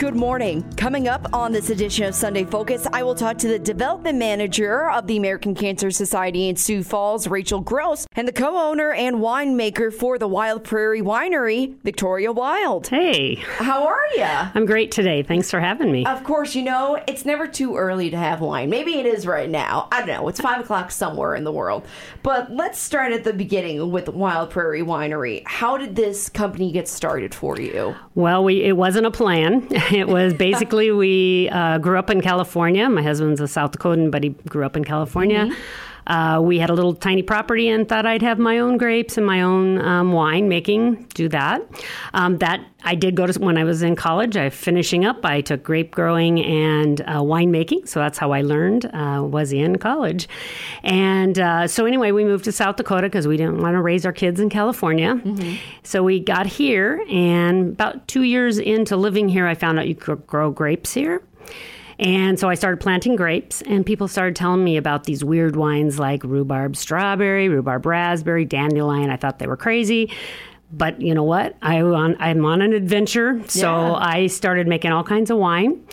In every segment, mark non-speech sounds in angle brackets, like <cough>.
Good morning. Coming up on this edition of Sunday Focus, I will talk to the development manager of the American Cancer Society in Sioux Falls, Rachel Gross, and the co owner and winemaker for the Wilde Prairie Winery, Victoria Wilde. Hey. How are you? I'm great today. Thanks for having me. Of course, you know, it's never too early to have wine. Maybe it is right now. I don't know. It's five o'clock somewhere in the world. But let's start at the beginning with Wilde Prairie Winery. How did this company get started for you? Well, we it wasn't a plan. <laughs> It was <laughs> basically we uh, grew up in California. My husband's a South Dakotan, but he grew up in California. Mm-hmm. Uh, we had a little tiny property and thought I'd have my own grapes and my own um, wine making. Do that. Um, that I did go to when I was in college. I finishing up. I took grape growing and uh, winemaking, so that's how I learned. Uh, was in college, and uh, so anyway, we moved to South Dakota because we didn't want to raise our kids in California. Mm-hmm. So we got here, and about two years into living here, I found out you could grow grapes here. And so I started planting grapes, and people started telling me about these weird wines like rhubarb strawberry, rhubarb raspberry, dandelion. I thought they were crazy. But you know what? I, am on an adventure, so yeah. I started making all kinds of wine.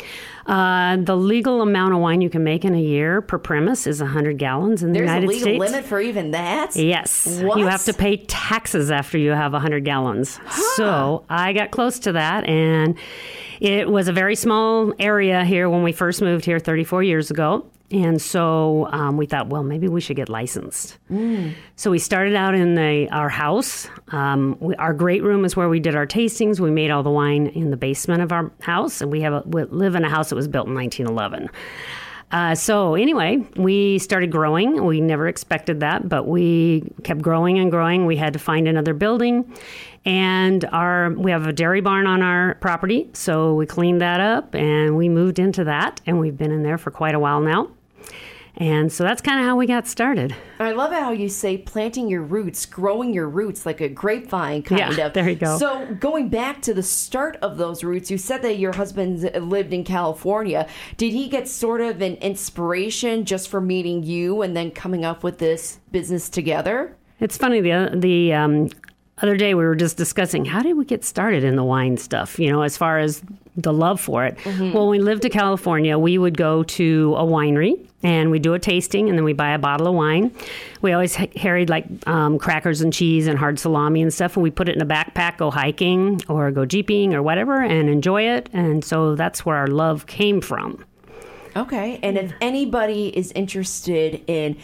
Uh, the legal amount of wine you can make in a year per premise is 100 gallons in the There's United States. There's a legal limit for even that? Yes. What? You have to pay taxes after you have 100 gallons. Huh. So I got close to that, and it was a very small area here when we first moved here 34 years ago. And so um, we thought, well, maybe we should get licensed. Mm. So we started out in the our house. Um, we, our great room is where we did our tastings. We made all the wine in the basement of our house, and we have a, we live in a house that was built in 1911. Uh, so anyway, we started growing. We never expected that, but we kept growing and growing. We had to find another building, and our we have a dairy barn on our property, so we cleaned that up and we moved into that, and we've been in there for quite a while now. And so that's kind of how we got started. I love how you say planting your roots, growing your roots like a grapevine kind yeah, of. There you go. So going back to the start of those roots, you said that your husband lived in California. Did he get sort of an inspiration just for meeting you and then coming up with this business together? It's funny the the um, other day we were just discussing how did we get started in the wine stuff you know as far as the love for it? Mm-hmm. well when we lived in california we would go to a winery and we do a tasting and then we buy a bottle of wine. We always carried like um, crackers and cheese and hard salami and stuff and we put it in a backpack go hiking or go jeeping or whatever and enjoy it. And so that's where our love came from. Okay. And if anybody is interested in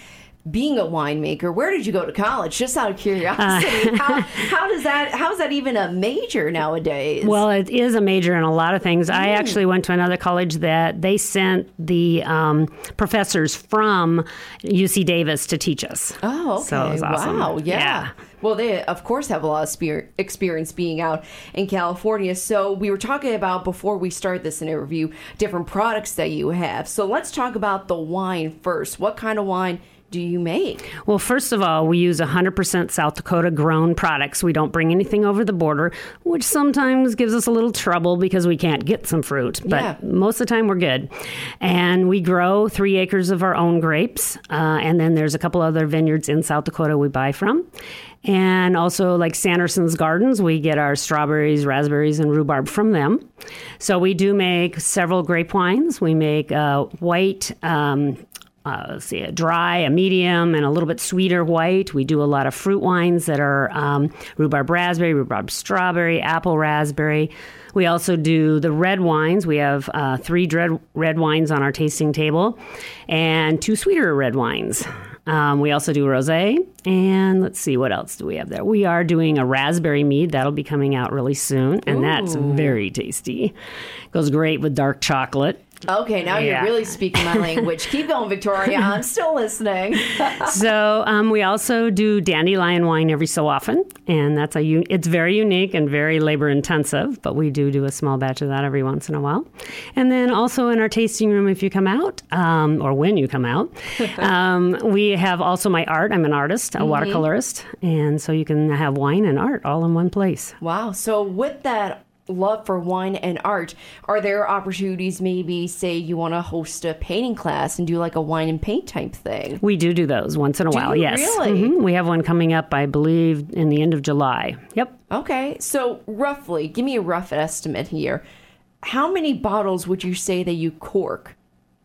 being a winemaker, where did you go to college? Just out of curiosity, uh, how, <laughs> how, does that? How is that even a major nowadays? Well, it is a major in a lot of things. Mm. I actually went to another college that they sent the um, professors from UC Davis to teach us. Oh, okay. So awesome. Wow, yeah. yeah. Well, they of course have a lot of experience being out in California. So we were talking about before we start this interview different products that you have. So let's talk about the wine first. What kind of wine? Do you make? Well, first of all, we use 100% South Dakota grown products. We don't bring anything over the border, which sometimes gives us a little trouble because we can't get some fruit. But yeah. most of the time, we're good. And we grow three acres of our own grapes. Uh, and then there's a couple other vineyards in South Dakota we buy from. And also, like Sanderson's Gardens, we get our strawberries, raspberries, and rhubarb from them. So we do make several grape wines. We make uh, white um, uh, let's see, a dry, a medium, and a little bit sweeter white. We do a lot of fruit wines that are um, rhubarb raspberry, rhubarb strawberry, apple raspberry. We also do the red wines. We have uh, three red, red wines on our tasting table and two sweeter red wines. Um, we also do rosé, and let's see what else do we have there. We are doing a raspberry mead that'll be coming out really soon, and Ooh. that's very tasty. Goes great with dark chocolate. Okay, now Yeah. you're really speaking my language. Keep going, Victoria. I'm <laughs> still listening. <laughs> so um, we also do dandelion wine every so often, and that's a u- it's very unique and very labor intensive, but we do do a small batch of that every once in a while. And then also in our tasting room, if you come out um, or when you come out, <laughs> um, we have also my art. I'm an artist, a watercolorist, and so you can have wine and art all in one place. Wow. So, with that love for wine and art, are there opportunities, maybe, say you want to host a painting class and do like a wine and paint type thing? We do do those once in a while. you yes, really? Mhm. we have one coming up, I believe, in the end of July. Yep. Okay. So, roughly, give me a rough estimate here. How many bottles would you say that you cork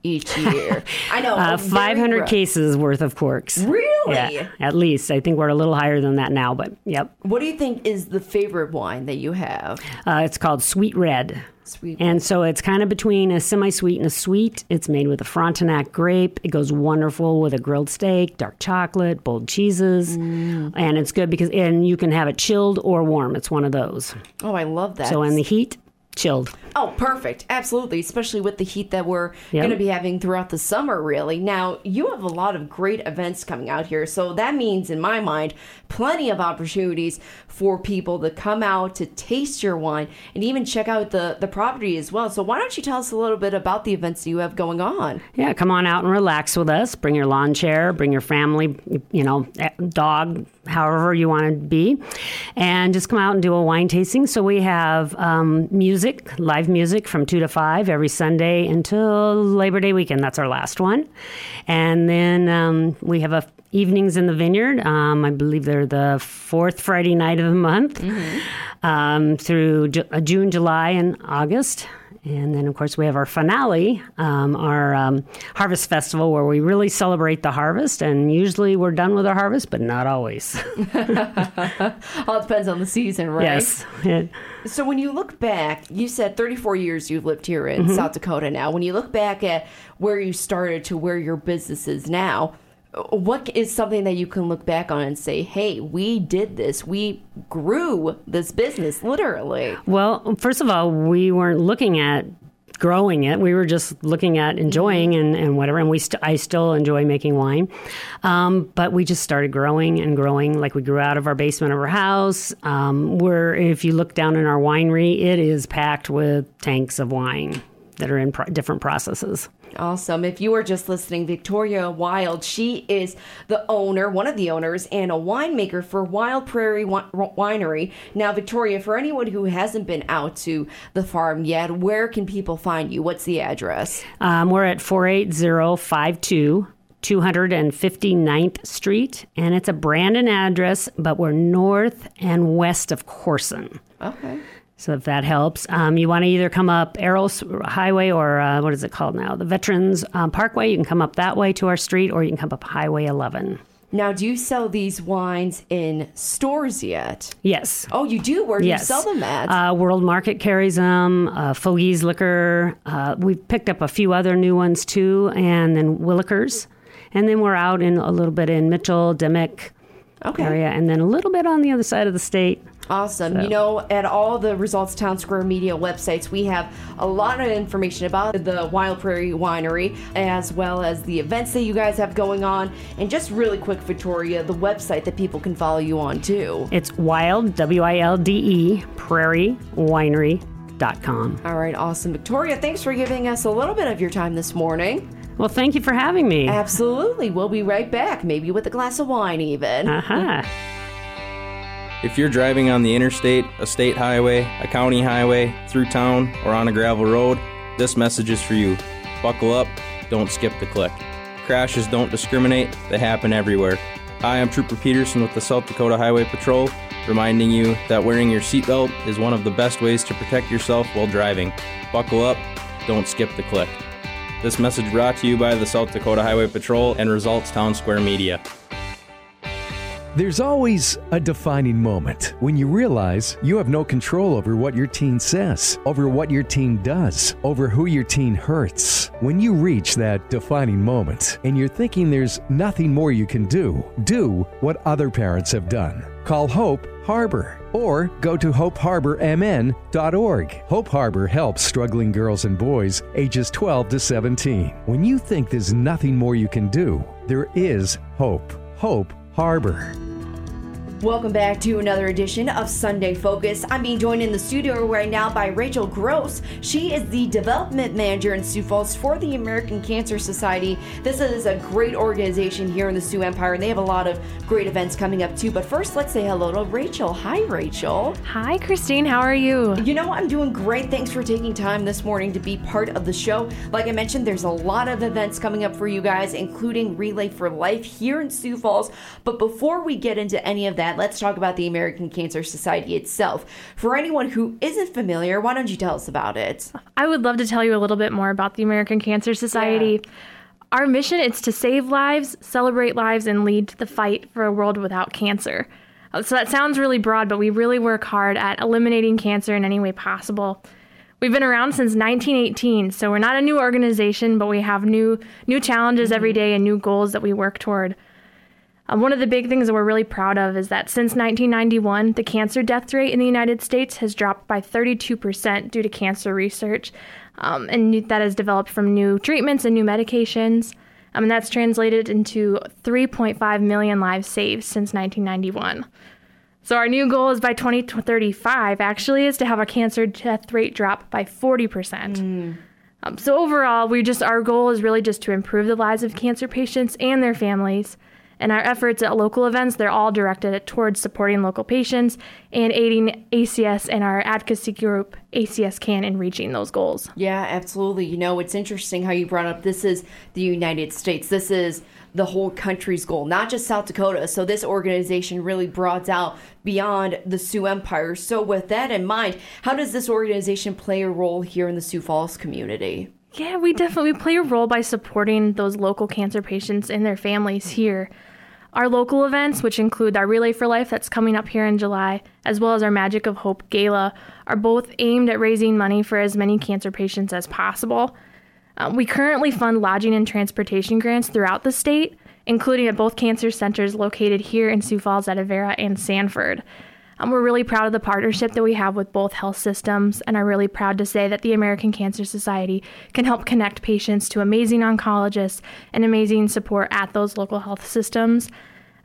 each year? <laughs> I know. Uh, 500 rough- cases worth of corks. Really? Yeah, at least. I think we're a little higher than that now, but yep. What do you think is the favorite wine that you have? Uh, it's called Sweet Red. Sweet. And so it's kind of between a semi sweet and a sweet. It's made with a Frontenac grape. It goes wonderful with a grilled steak, dark chocolate, bold cheeses. Mm. And it's good because, and you can have it chilled or warm. It's one of those. oh, I love that. So in the heat, chilled. Oh, perfect. Absolutely. Especially with the heat that we're Yep. going to be having throughout the summer, really. Now, you have a lot of great events coming out here. So that means, in my mind, plenty of opportunities for people to come out to taste your wine and even check out the, the property as well. So, why don't you tell us a little bit about the events that you have going on? Yeah, come on out and relax with us. Bring your lawn chair, bring your family, you know, eh, dog, however you want to be, and just come out and do a wine tasting. So we have um, music, live music from 2 to 5 every Sunday until Labor Day weekend. That's our last one. And then um, we have a evenings in the vineyard. Um, I believe they're the fourth Friday night of the month um, through Ju- uh, June, July, and August. And then, of course, we have our finale, um, our um, harvest festival, where we really celebrate the harvest. And usually we're done with our harvest, but not always. <laughs> All depends on the season, right? yes. It- So when you look back, you said 34 years you've lived here Mm-hmm. in South Dakota now. When you look back at where you started to where your business is now, what is something that you can look back on and say, "Hey, we did this. We grew this business literally." well, first of all, we weren't looking at growing it. We were just looking at enjoying and, and whatever. And we st- I still enjoy making wine. Um, but we just started growing and growing. Like we grew out of our basement of our house. Um, where if you look down in our winery, it is packed with tanks of wine that are in pro- different processes. Awesome. If you are just listening, Victoria Wilde, she is the owner, one of the owners, and a winemaker for Wilde Prairie Wi- Winery. Now, Victoria, for anyone who hasn't been out to the farm yet, where can people find you? What's the address? Um, we're at 48052 259th Street, and it's a Brandon address, but we're north and west of Corson. Okay. So if that helps, um, you want to either come up Arrows Highway or uh, what is it called now? The Veterans um, Parkway. You can come up that way to our street, or you can come up Highway 11. Now, do you sell these wines in stores yet? Yes. Oh, you do? Where do Yes. you sell them at? Uh, World Market carries them. Uh, Fogies Liquor. Uh, we've picked up a few other new ones too, and then Willikers. And then we're out in a little bit in Mitchell, Dimock okay. area, and then a little bit on the other side of the state. Awesome. You know, at all the Results Townsquare Media websites, we have a lot of information about the Wilde Prairie Winery, as well as the events that you guys have going on. And just really quick, Victoria, the website that people can follow you on too. It's wilde, W I L D E, prairie winery.com. All right, awesome. Victoria, thanks for giving us a little bit of your time this morning. Well, thank you for having me. Absolutely. We'll be right back, maybe with a glass of wine, even. Uh-huh. <laughs> If you're driving on the interstate, a state highway, a county highway, through town, or on a gravel road, this message is for you. Buckle up, don't skip the click. Crashes don't discriminate, they happen everywhere. Hi, I'm Trooper Peterson with the South Dakota Highway Patrol, reminding you that wearing your seatbelt is one of the best ways to protect yourself while driving. Buckle up, don't skip the click. This message brought to you by the South Dakota Highway Patrol and Results Townsquare Media. There's always a defining moment when you realize you have no control over what your teen says, over what your teen does, over who your teen hurts. When you reach that defining moment and you're thinking there's nothing more you can do, do what other parents have done. Call Hope Harbor or go to hopeharbormn.org. Hope Harbor helps struggling girls and boys ages 12 to 17. When you think there's nothing more you can do, there is hope. Hope Harbor. Welcome back to another edition of Sunday Focus. I'm being joined in the studio right now by Rachel Gross. She is the development manager in Sioux Falls for the American Cancer Society. This is a great organization here in the Sioux Empire, and they have a lot of great events coming up too. But first, let's say hello to Rachel. Hi, Rachel. Hi, Christine. How are you? You know, I'm doing great. Thanks for taking time this morning to be part of the show. Like I mentioned, there's a lot of events coming up for you guys, including Relay for Life here in Sioux Falls. But before we get into any of that, that, let's talk about the American Cancer Society itself. For anyone who isn't familiar, why don't you tell us about it? I would love to tell you a little bit more about the American Cancer Society. Yeah. Our mission is to save lives, celebrate lives, and lead the fight for a world without cancer. Uh, so that sounds really broad, but we really work hard at eliminating cancer in any way possible. We've been around since 1918, so we're not a new organization, but we have new new challenges every mm-hmm. day and new goals that we work toward. Um, one of the big things that we're really proud of is that since 1991, the cancer death rate in the United States has dropped by 32% due to cancer research. Um, and that has developed from new treatments and new medications. Um, and that's translated into 3.5 million lives saved since 1991. So our new goal is by 2035 actually is to have our cancer death rate drop by 40%. Mm. Um, so overall, we just our goal is really just to improve the lives of cancer patients and their families and our efforts at local events, they're all directed towards supporting local patients and aiding ACS and our advocacy group, ACS Can, in reaching those goals. Yeah, absolutely. You know, it's interesting how you brought up this is the United States. This is the whole country's goal, not just South Dakota. So this organization really broads out beyond the Sioux Empire. So with that in mind, how does this organization play a role here in the Sioux Falls community? Yeah, we definitely play a role by supporting those local cancer patients and their families here. Our local events, which include our Relay for Life that's coming up here in July, as well as our Magic of Hope Gala, are both aimed at raising money for as many cancer patients as possible. Um, we currently fund lodging and transportation grants throughout the state, including at both cancer centers located here in Sioux Falls at Avera and Sanford. Um, we're really proud of the partnership that we have with both health systems and are really proud to say that the American Cancer Society can help connect patients to amazing oncologists and amazing support at those local health systems.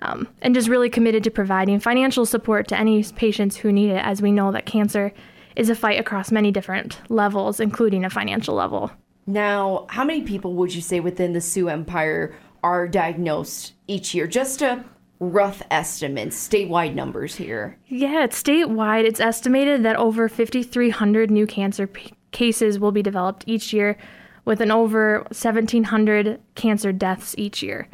Um, and just really committed to providing financial support to any patients who need it, as we know that cancer is a fight across many different levels, including a financial level. Now, how many people would you say within the Sioux Empire are diagnosed each year? Just a rough estimates, statewide numbers here. Yeah, it's statewide. It's estimated that over 5,300 new cancer p- cases will be developed each year, with an over 1,700 cancer deaths each year.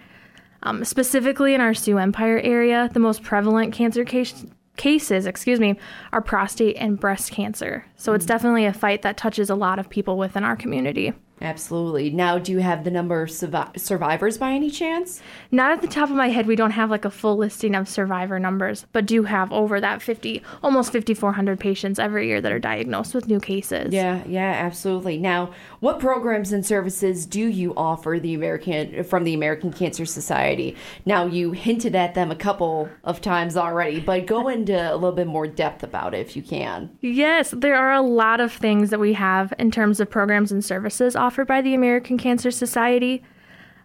Um, specifically in our Sioux Empire area, the most prevalent cancer case- cases, excuse me, are prostate and breast cancer. So mm-hmm. it's definitely a fight that touches a lot of people within our community. Absolutely. Now, do you have the number of survivors by any chance? Not at the top of my head. We don't have like a full listing of survivor numbers, but do have over that 50, almost 5,400 patients every year that are diagnosed with new cases. Yeah, yeah, absolutely. Now, what programs and services do you offer the American from the American Cancer Society? Now, you hinted at them a couple of times already, but go <laughs> into a little bit more depth about it if you can. Yes, there are a lot of things that we have in terms of programs and services offered by the American Cancer Society.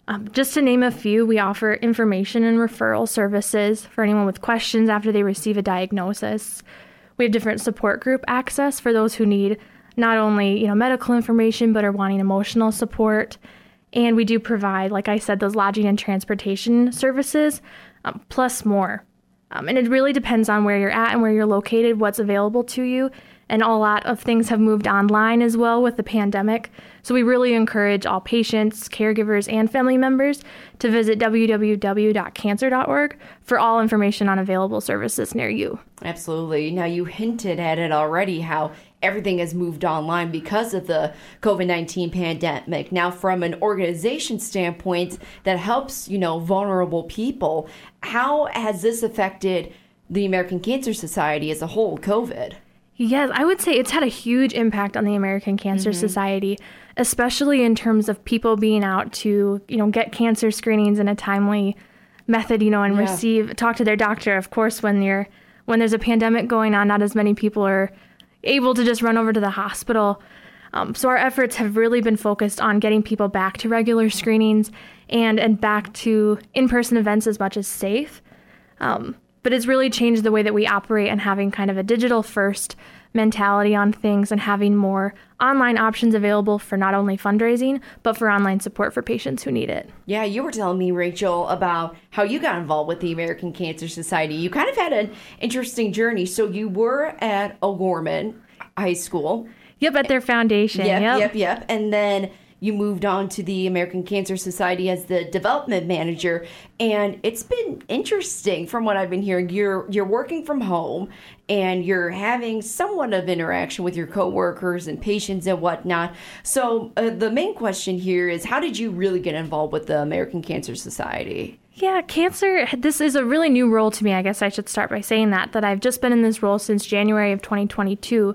Um, just to name a few, we offer information and referral services for anyone with questions after they receive a diagnosis. We have different support group access for those who need not only you know medical information but are wanting emotional support. And we do provide, like I said, those lodging and transportation services, um, plus more. Um, and it really depends on where you're at and where you're located, what's available to you and a lot of things have moved online as well with the pandemic. So we really encourage all patients, caregivers, and family members to visit www.cancer.org for all information on available services near you. Absolutely. Now, you hinted at it already how everything has moved online because of the COVID 19 pandemic. Now, from an organization standpoint that helps, you know, vulnerable people, how has this affected the American Cancer Society as a whole, COVID? Yes, I would say it's had a huge impact on the American Cancer mm-hmm. Society, especially in terms of people being out to, you know, get cancer screenings in a timely method, you know, and Yeah. receive talk to their doctor. Of course, when you're when there's a pandemic going on, not as many people are able to just run over to the hospital. Um, so our efforts have really been focused on getting people back to regular screenings and and back to in-person events as much as safe. Um, but it's really changed the way that we operate and having kind of a digital first mentality on things and having more online options available for not only fundraising but for online support for patients who need it. Yeah, you were telling me, Rachel, about how you got involved with the American Cancer Society. You kind of had an interesting journey. So you were at O'Gorman High School. Yep, at their foundation. Yep, Yep, yep, yep. And then you moved on to the American Cancer Society as the development manager, and it's been interesting from what I've been hearing. You're you're working from home, and you're having somewhat of interaction with your coworkers and patients and whatnot. So uh, the main question here is, how did you really get involved with the American Cancer Society? Yeah, cancer, this is a really new role to me. I guess I should start by saying that, that I've just been in this role since January of 2022.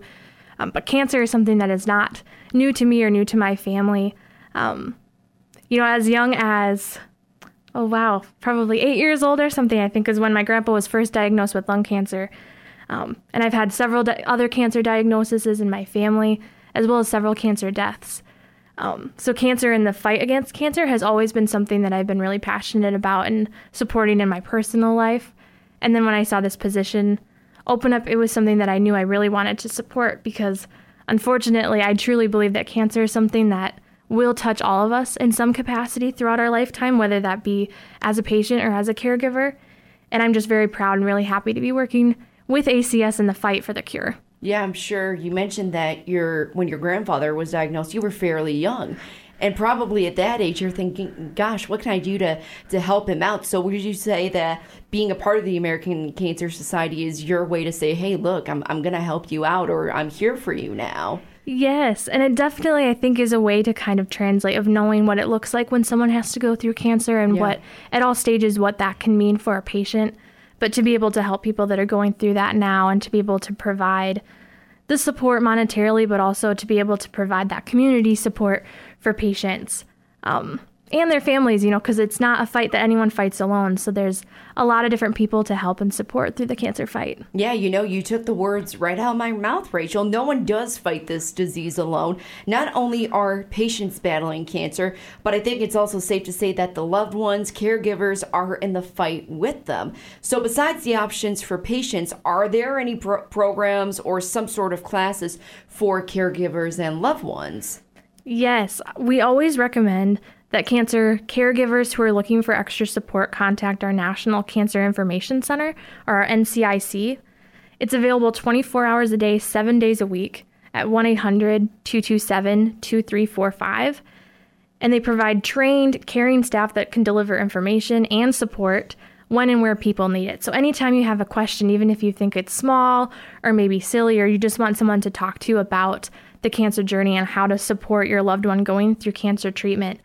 Um, but cancer is something that is not new to me or new to my family. Um, you know, as young as, oh wow, probably eight years old or something, I think is when my grandpa was first diagnosed with lung cancer. Um, and I've had several di- other cancer diagnoses in my family, as well as several cancer deaths. Um, so, cancer and the fight against cancer has always been something that I've been really passionate about and supporting in my personal life. And then when I saw this position open up, it was something that I knew I really wanted to support because, unfortunately, I truly believe that cancer is something that will touch all of us in some capacity throughout our lifetime, whether that be as a patient or as a caregiver. And I'm just very proud and really happy to be working with ACS in the fight for the cure. Yeah, I'm sure you mentioned that your when your grandfather was diagnosed, you were fairly young. And probably at that age you're thinking, gosh, what can I do to to help him out? So would you say that being a part of the American Cancer Society is your way to say, "Hey, look, I'm I'm going to help you out or I'm here for you now." Yes, and it definitely I think is a way to kind of translate of knowing what it looks like when someone has to go through cancer and Yeah. what at all stages what that can mean for a patient. But to be able to help people that are going through that now and to be able to provide the support monetarily, but also to be able to provide that community support for patients um, and their families, you know, because it's not a fight that anyone fights alone. So there's a lot of different people to help and support through the cancer fight. Yeah, you know, you took the words right out of my mouth, Rachel. No one does fight this disease alone. Not only are patients battling cancer, but I think it's also safe to say that the loved ones, caregivers are in the fight with them. So, besides the options for patients, are there any pro- programs or some sort of classes for caregivers and loved ones? Yes, we always recommend that cancer caregivers who are looking for extra support contact our National Cancer Information Center, or our NCIC. It's available 24 hours a day, seven days a week at 1 800 227 2345. And they provide trained, caring staff that can deliver information and support when and where people need it. So, anytime you have a question, even if you think it's small or maybe silly, or you just want someone to talk to about the cancer journey and how to support your loved one going through cancer treatment,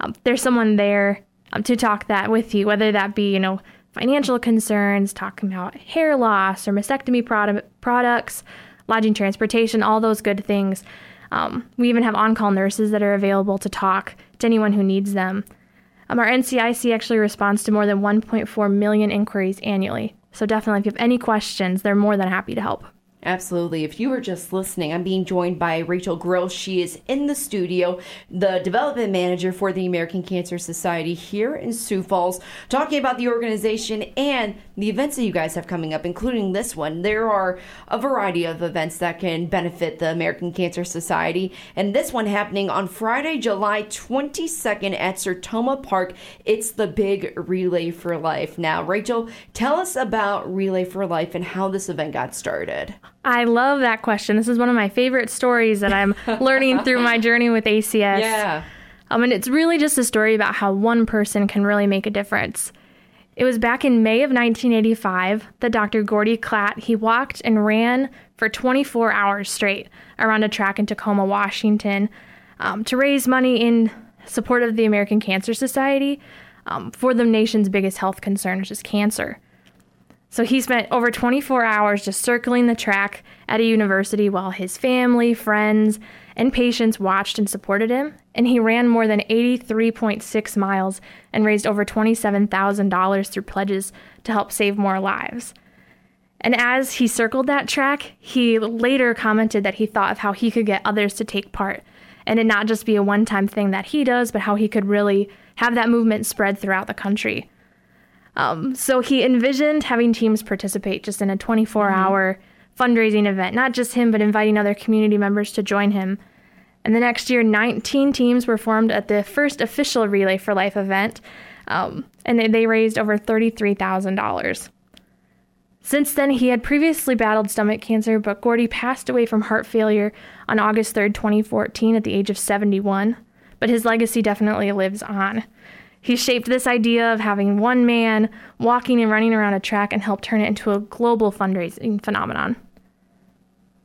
um, there's someone there um, to talk that with you, whether that be, you know, financial concerns, talking about hair loss or mastectomy produ- products, lodging transportation, all those good things. Um, we even have on call nurses that are available to talk to anyone who needs them. Um, our NCIC actually responds to more than 1.4 million inquiries annually. So, definitely, if you have any questions, they're more than happy to help. Absolutely. If you were just listening, I'm being joined by Rachel Gross. She is in the studio, the development manager for the American Cancer Society here in Sioux Falls, talking about the organization and the events that you guys have coming up, including this one. There are a variety of events that can benefit the American Cancer Society, and this one happening on Friday, July 22nd at Sertoma Park. It's the big Relay for Life. Now, Rachel, tell us about Relay for Life and how this event got started. I love that question. This is one of my favorite stories that I'm <laughs> learning through my journey with ACS. Yeah. Um, and it's really just a story about how one person can really make a difference. It was back in May of 1985 that Dr. Gordy Klatt, he walked and ran for 24 hours straight around a track in Tacoma, Washington, um, to raise money in support of the American Cancer Society um, for the nation's biggest health concern, which is cancer. So he spent over 24 hours just circling the track at a university while his family, friends, and patients watched and supported him, and he ran more than 83.6 miles and raised over $27,000 through pledges to help save more lives. And as he circled that track, he later commented that he thought of how he could get others to take part and it not just be a one time thing that he does, but how he could really have that movement spread throughout the country. Um, so he envisioned having teams participate just in a 24 hour fundraising event, not just him, but inviting other community members to join him. And the next year, 19 teams were formed at the first official Relay for Life event, um, and they raised over $33,000. Since then, he had previously battled stomach cancer, but Gordy passed away from heart failure on August 3rd, 2014, at the age of 71. But his legacy definitely lives on. He shaped this idea of having one man walking and running around a track and helped turn it into a global fundraising phenomenon.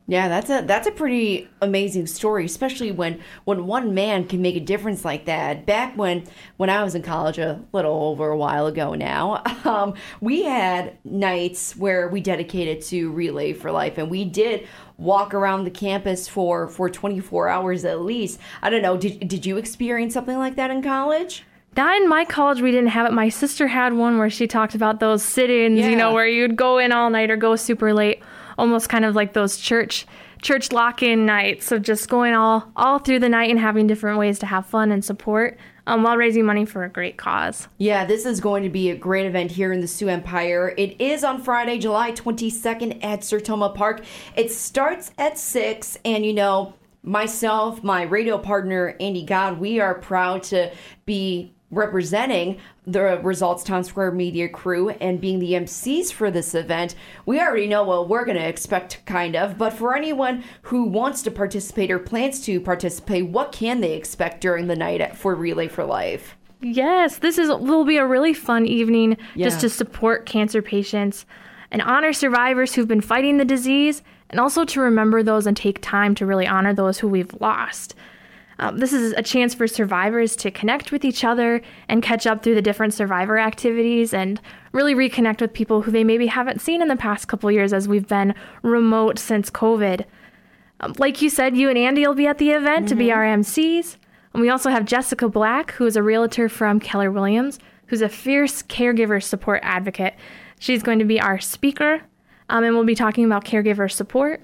Yeah, that's a that's a pretty amazing story, especially when when one man can make a difference like that. Back when when I was in college, a little over a while ago now, <laughs> um, we had nights where we dedicated to Relay for Life, and we did walk around the campus for for 24 hours at least. I don't know. Did did you experience something like that in college? Not in my college, we didn't have it. My sister had one where she talked about those sit-ins, Yeah. you know, where you'd go in all night or go super late, almost kind of like those church church lock-in nights of just going all all through the night and having different ways to have fun and support um, while raising money for a great cause. Yeah, this is going to be a great event here in the Sioux Empire. It is on Friday, July 22nd at Sertoma Park. It starts at 6, and you know, myself, my radio partner, Andy God, we are proud to be representing the Results Townsquare Media crew and being the MCs for this event. We already know what we're going to expect, kind of, but for anyone who wants to participate or plans to participate, what can they expect during the night at, for Relay for Life? Yes, this is will be a really fun evening Yeah. just to support cancer patients and honor survivors who've been fighting the disease and also to remember those and take time to really honor those who we've lost. Um, this is a chance for survivors to connect with each other and catch up through the different survivor activities and really reconnect with people who they maybe haven't seen in the past couple years as we've been remote since COVID. Um, like you said, you and Andy will be at the event to be our MCs. And we also have Jessica Black, who is a realtor from Keller Williams, who's a fierce caregiver support advocate. She's going to be our speaker, um, and we'll be talking about caregiver support.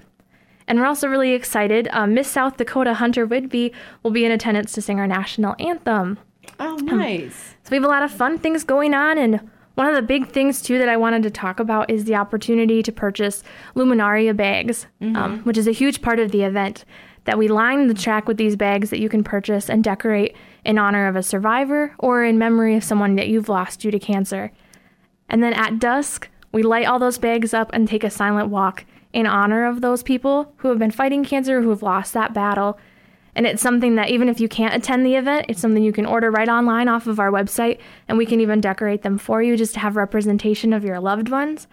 And we're also really excited. Uh, Miss South Dakota Hunter Widvey will be in attendance to sing our national anthem. Oh, nice. So we have a lot of fun things going on, and one of the big things too that I wanted to talk about is the opportunity to purchase Luminaria bags, um, which is a huge part of the event. That we line the track with these bags that you can purchase and decorate in honor of a survivor or in memory of someone that you've lost due to cancer. And then at dusk, we light all those bags up and take a silent walk in honor of those people who have been fighting cancer, who have lost that battle. And it's something that even if you can't attend the event, it's something you can order right online off of our website, and we can even decorate them for you just to have representation of your loved ones.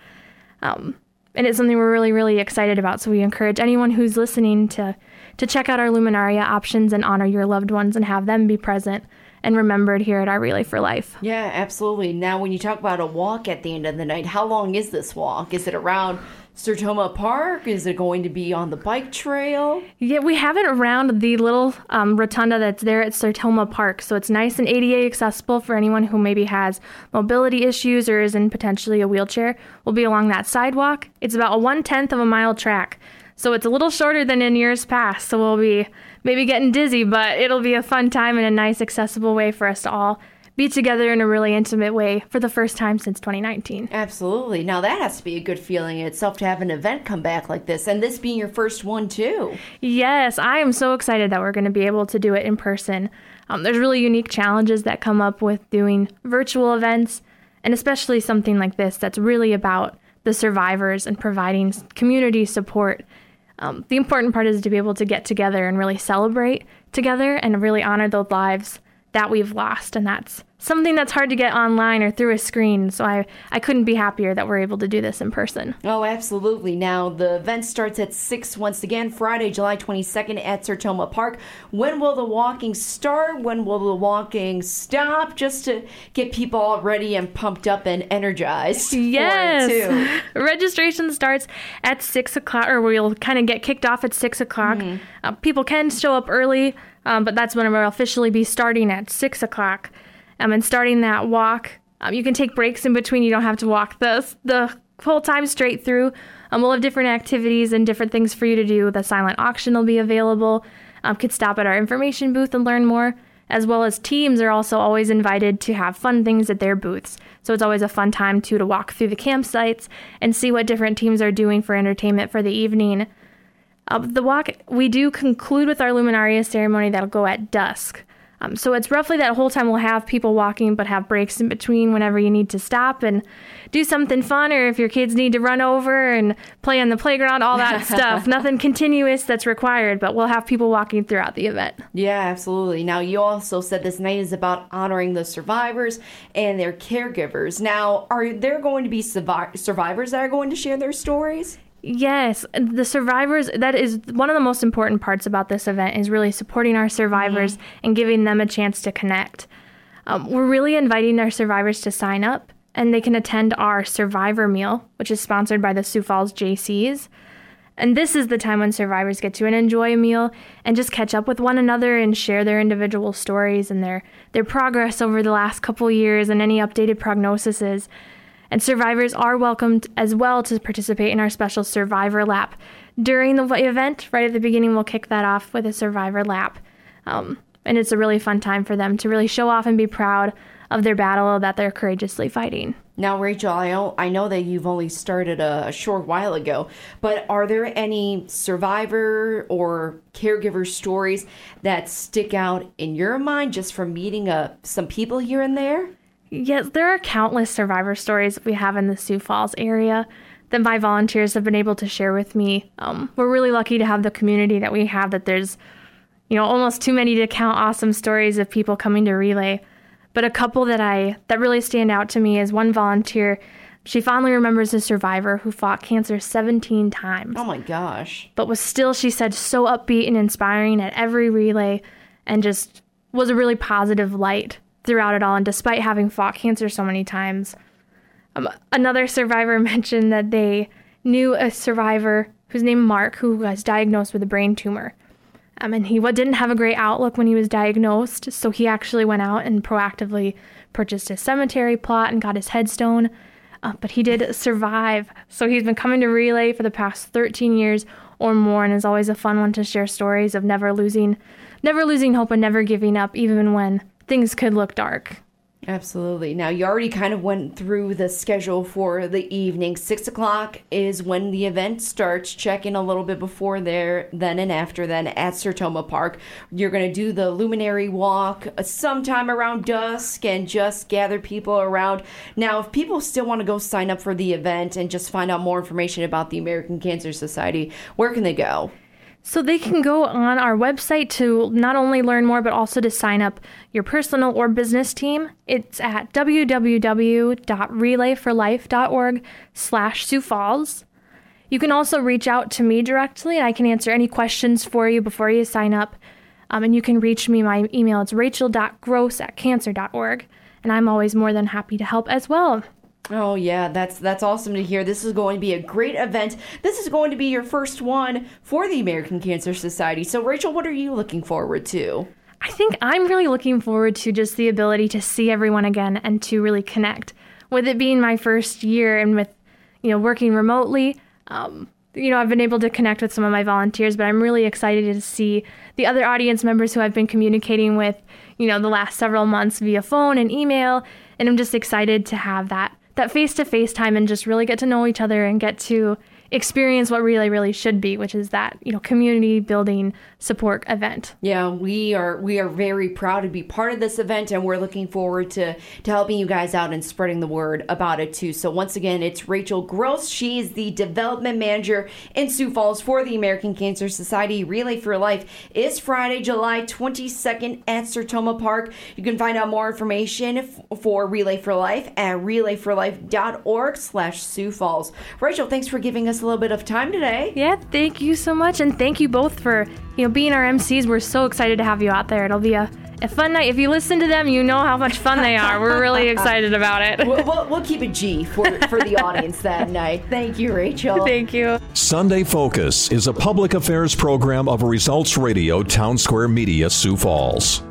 Um, and it's something we're really, really excited about. So we encourage anyone who's listening to to check out our Luminaria options and honor your loved ones and have them be present and remembered here at our Relay for Life. Yeah, absolutely. Now, when you talk about a walk at the end of the night, how long is this walk? Is it around Sertoma Park? Is it going to be on the bike trail? Yeah, we have it around the little um, rotunda that's there at Sertoma Park. So it's nice and ADA accessible for anyone who maybe has mobility issues or is in potentially a wheelchair. We'll be along that sidewalk. It's about a one tenth of a mile track. So it's a little shorter than in years past. So we'll be maybe getting dizzy, but it'll be a fun time and a nice, accessible way for us to all be together in a really intimate way for the first time since 2019. Absolutely. Now, that has to be a good feeling in itself to have an event come back like this, and this being your first one, too. Yes, I am so excited that we're going to be able to do it in person. Um, there's really unique challenges that come up with doing virtual events, and especially something like this that's really about the survivors and providing community support. Um, the important part is to be able to get together and really celebrate together and really honor those lives that we've lost, and that's something that's hard to get online or through a screen. So I, I couldn't be happier that we're able to do this in person. Oh, absolutely. Now, the event starts at 6 once again, Friday, July 22nd at Sertoma Park. When will the walking start? When will the walking stop? Just to get people all ready and pumped up and energized. Yes. <laughs> Registration starts at 6 o'clock, or we'll kind of get kicked off at 6 o'clock. Mm-hmm. Uh, people can show up early, um, but that's when we'll officially be starting at 6 o'clock um, and starting that walk. Um, you can take breaks in between. You don't have to walk the the whole time straight through. Um, we'll have different activities and different things for you to do. The silent auction will be available. Um, could stop at our information booth and learn more. As well as teams are also always invited to have fun things at their booths. So it's always a fun time too to walk through the campsites and see what different teams are doing for entertainment for the evening. Uh, the walk we do conclude with our luminaria ceremony that'll go at dusk. Um, so it's roughly that whole time we'll have people walking, but have breaks in between whenever you need to stop and do something fun, or if your kids need to run over and play on the playground, all that <laughs> stuff. Nothing continuous that's required, but we'll have people walking throughout the event. Yeah, absolutely. Now, you also said this night is about honoring the survivors and their caregivers. Now, are there going to be survivors that are going to share their stories? Yes, the survivors, that is one of the most important parts about this event is really supporting our survivors mm-hmm. and giving them a chance to connect. Um, we're really inviting our survivors to sign up and they can attend our survivor meal, which is sponsored by the Sioux Falls Jaycees. And this is the time when survivors get to enjoy a meal and just catch up with one another and share their individual stories and their, their progress over the last couple years and any updated prognoses. And survivors are welcomed as well to participate in our special Survivor Lap. During the event, right at the beginning, we'll kick that off with a Survivor Lap. Um, and it's a really fun time for them to really show off and be proud of their battle that they're courageously fighting. Now, Rachel, I know, that you've only started a, a, short while ago, but are there any survivor or caregiver stories that stick out in your mind just from meeting uh, some people here and there? Yes, there are countless survivor stories we have in the Sioux Falls area that my volunteers have been able to share with me. Um, we're really lucky to have the community that we have. That there's, you know, almost too many to count. Awesome stories of people coming to relay, but a couple that I that really stand out to me is one volunteer. She fondly remembers a survivor who fought cancer 17 times. Oh my gosh! But was still, she said, so upbeat and inspiring at every relay, and just was a really positive light throughout it all. And despite having fought cancer so many times, um, another survivor <laughs> mentioned that they knew a survivor whose name Mark, who was diagnosed with a brain tumor. Um, and he didn't have a great outlook when he was diagnosed, so he actually went out and proactively purchased a cemetery plot and got his headstone. Uh, but he did survive, so he's been coming to Relay for the past 13 years or more, and is always a fun one to share stories of never losing, never losing hope and never giving up, even when things could look dark. Absolutely. Now, you already kind of went through the schedule for the evening. Six o'clock is when the event starts. Check in a little bit before there, then and after, then at Sertoma Park. You're going to do the luminary walk sometime around dusk and just gather people around. Now, if people still want to go sign up for the event and just find out more information about the American Cancer Society, where can they go? So they can go on our website to not only learn more, but also to sign up your personal or business team. It's at www.relayforlife.org slash Sioux Falls. You can also reach out to me directly, I can answer any questions for you before you sign up. Um, and you can reach me. My email is rachel.gross at cancer.org, and I'm always more than happy to help as well. Oh yeah, that's that's awesome to hear. This is going to be a great event. This is going to be your first one for the American Cancer Society. So Rachel, what are you looking forward to? I think I'm really looking forward to just the ability to see everyone again and to really connect. With it being my first year and with you know working remotely, um, you know I've been able to connect with some of my volunteers, but I'm really excited to see the other audience members who I've been communicating with, you know, the last several months via phone and email, and I'm just excited to have that that face to face time and just really get to know each other and get to experience what relay really should be which is that you know community building support event. Yeah we are we are very proud to be part of this event and we're looking forward to to helping you guys out and spreading the word about it too. So once again it's rachel gross. She is the development manager in sioux falls for the american cancer society. Relay for life is friday july 22nd at sertoma park. You can find out more information f- for relay for life at relayforlife.org slash sioux falls. Rachel thanks for giving us a little bit of time today. Yeah, thank you so much, and thank you both for you know being our MCs. We're so excited to have you out there. It'll be a, a fun night. If you listen to them, you know how much fun they are. We're really <laughs> excited about it. We'll, we'll, we'll keep it G for, for the <laughs> audience that night. Thank you, Rachel. Thank you. Sunday Focus is a public affairs program of Results Radio Townsquare Media, Sioux Falls.